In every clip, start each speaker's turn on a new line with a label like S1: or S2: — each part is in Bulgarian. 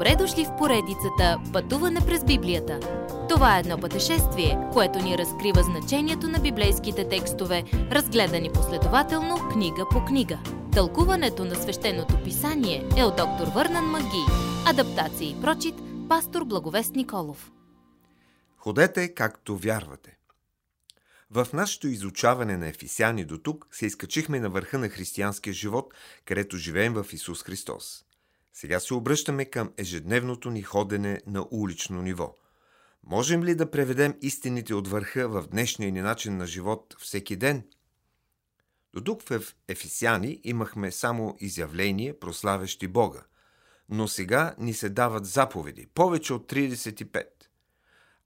S1: Добре дошли в поредицата Пътуване през Библията. Това е едно пътешествие, което ни разкрива значението на библейските текстове, разгледани последователно книга по книга. Тълкуването на свещеното писание е от доктор Върнан Маги. Адаптация и прочит, пастор Благовест Николов.
S2: Ходете както вярвате. В нашето изучаване на Ефисяни до тук се изкачихме на върха на християнския живот, където живеем в Исус Христос. Сега се обръщаме към ежедневното ни ходене на улично ниво. Можем ли да преведем истините от върха в днешния ни начин на живот всеки ден? До тук в Ефисяни имахме само изявления, прославящи Бога. Но сега ни се дават заповеди, повече от 35.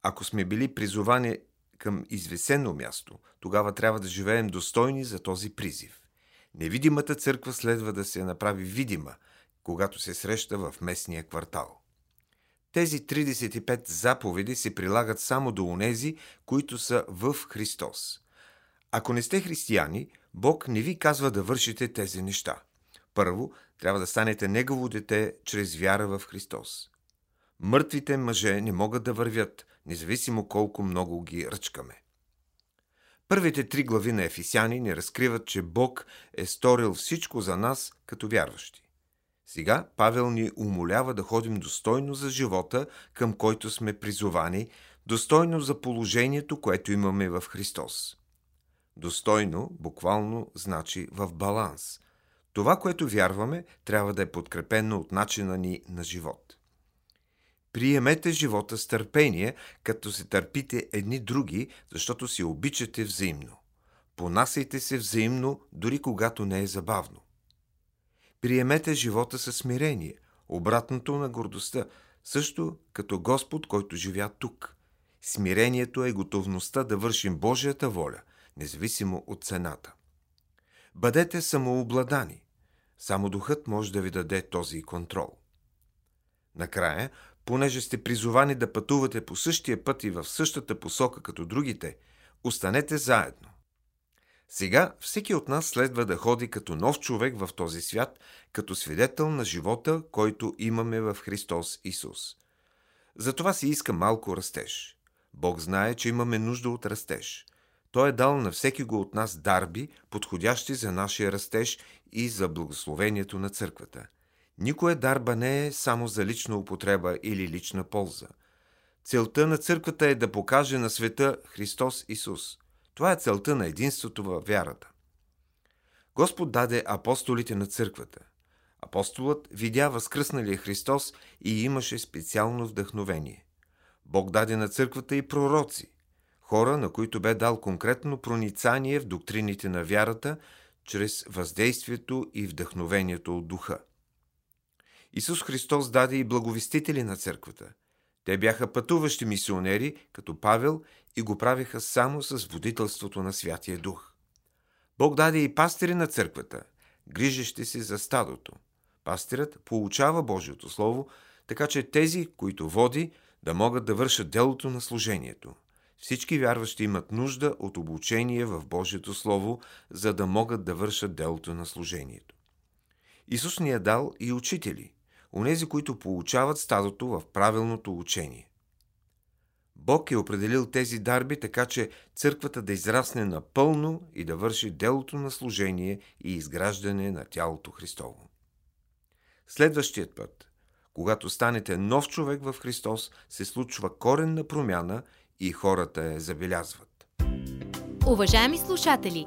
S2: Ако сме били призовани към извесено място, тогава трябва да живеем достойни за този призив. Невидимата църква следва да се направи видима – когато се среща в местния квартал. Тези 35 заповеди се прилагат само до онези, които са в Христос. Ако не сте християни, Бог не ви казва да вършите тези неща. Първо, трябва да станете Негово дете чрез вяра в Христос. Мъртвите мъже не могат да вървят, независимо колко много ги ръчкаме. Първите три глави на Ефисяни ни разкриват, че Бог е сторил всичко за нас като вярващи. Сега Павел ни умолява да ходим достойно за живота, към който сме призовани, достойно за положението, което имаме в Христос. Достойно, буквално, значи в баланс. Това, което вярваме, трябва да е подкрепено от начина ни на живот. Приемете живота с търпение, като се търпите едни други, защото си обичате взаимно. Понасяйте се взаимно, дори когато не е забавно. Приемете живота със смирение, обратното на гордостта, също като Господ, който живя тук. Смирението е готовността да вършим Божията воля, независимо от цената. Бъдете самообладани. Само духът може да ви даде този контрол. Накрая, понеже сте призовани да пътувате по същия път и в същата посока като другите, останете заедно. Сега всеки от нас следва да ходи като нов човек в този свят, като свидетел на живота, който имаме в Христос Исус. Затова си иска малко растеж. Бог знае, че имаме нужда от растеж. Той е дал на всеки го от нас дарби, подходящи за нашия растеж и за благословението на църквата. Никоя дарба не е само за лична употреба или лична полза. Целта на църквата е да покаже на света Христос Исус – това е целта на единството във вярата. Господ даде апостолите на църквата. Апостолът видя възкръсналия Христос и имаше специално вдъхновение. Бог даде на църквата и пророци, хора, на които бе дал конкретно проницание в доктрините на вярата, чрез въздействието и вдъхновението от духа. Исус Христос даде и благовестители на църквата – те бяха пътуващи мисионери, като Павел, и го правиха само с водителството на Святия Дух. Бог даде и пастири на църквата, грижещи се за стадото. Пастирът получава Божието Слово, така че тези, които води, да могат да вършат делото на служението. Всички вярващи имат нужда от обучение в Божието Слово, за да могат да вършат делото на служението. Исус ни е дал и учители – онези, които получават стадото в правилното учение. Бог е определил тези дарби така, че църквата да израсне напълно и да върши делото на служение и изграждане на тялото Христово. Следващият път, когато станете нов човек в Христос, се случва коренна промяна и хората я забелязват.
S1: Уважаеми слушатели!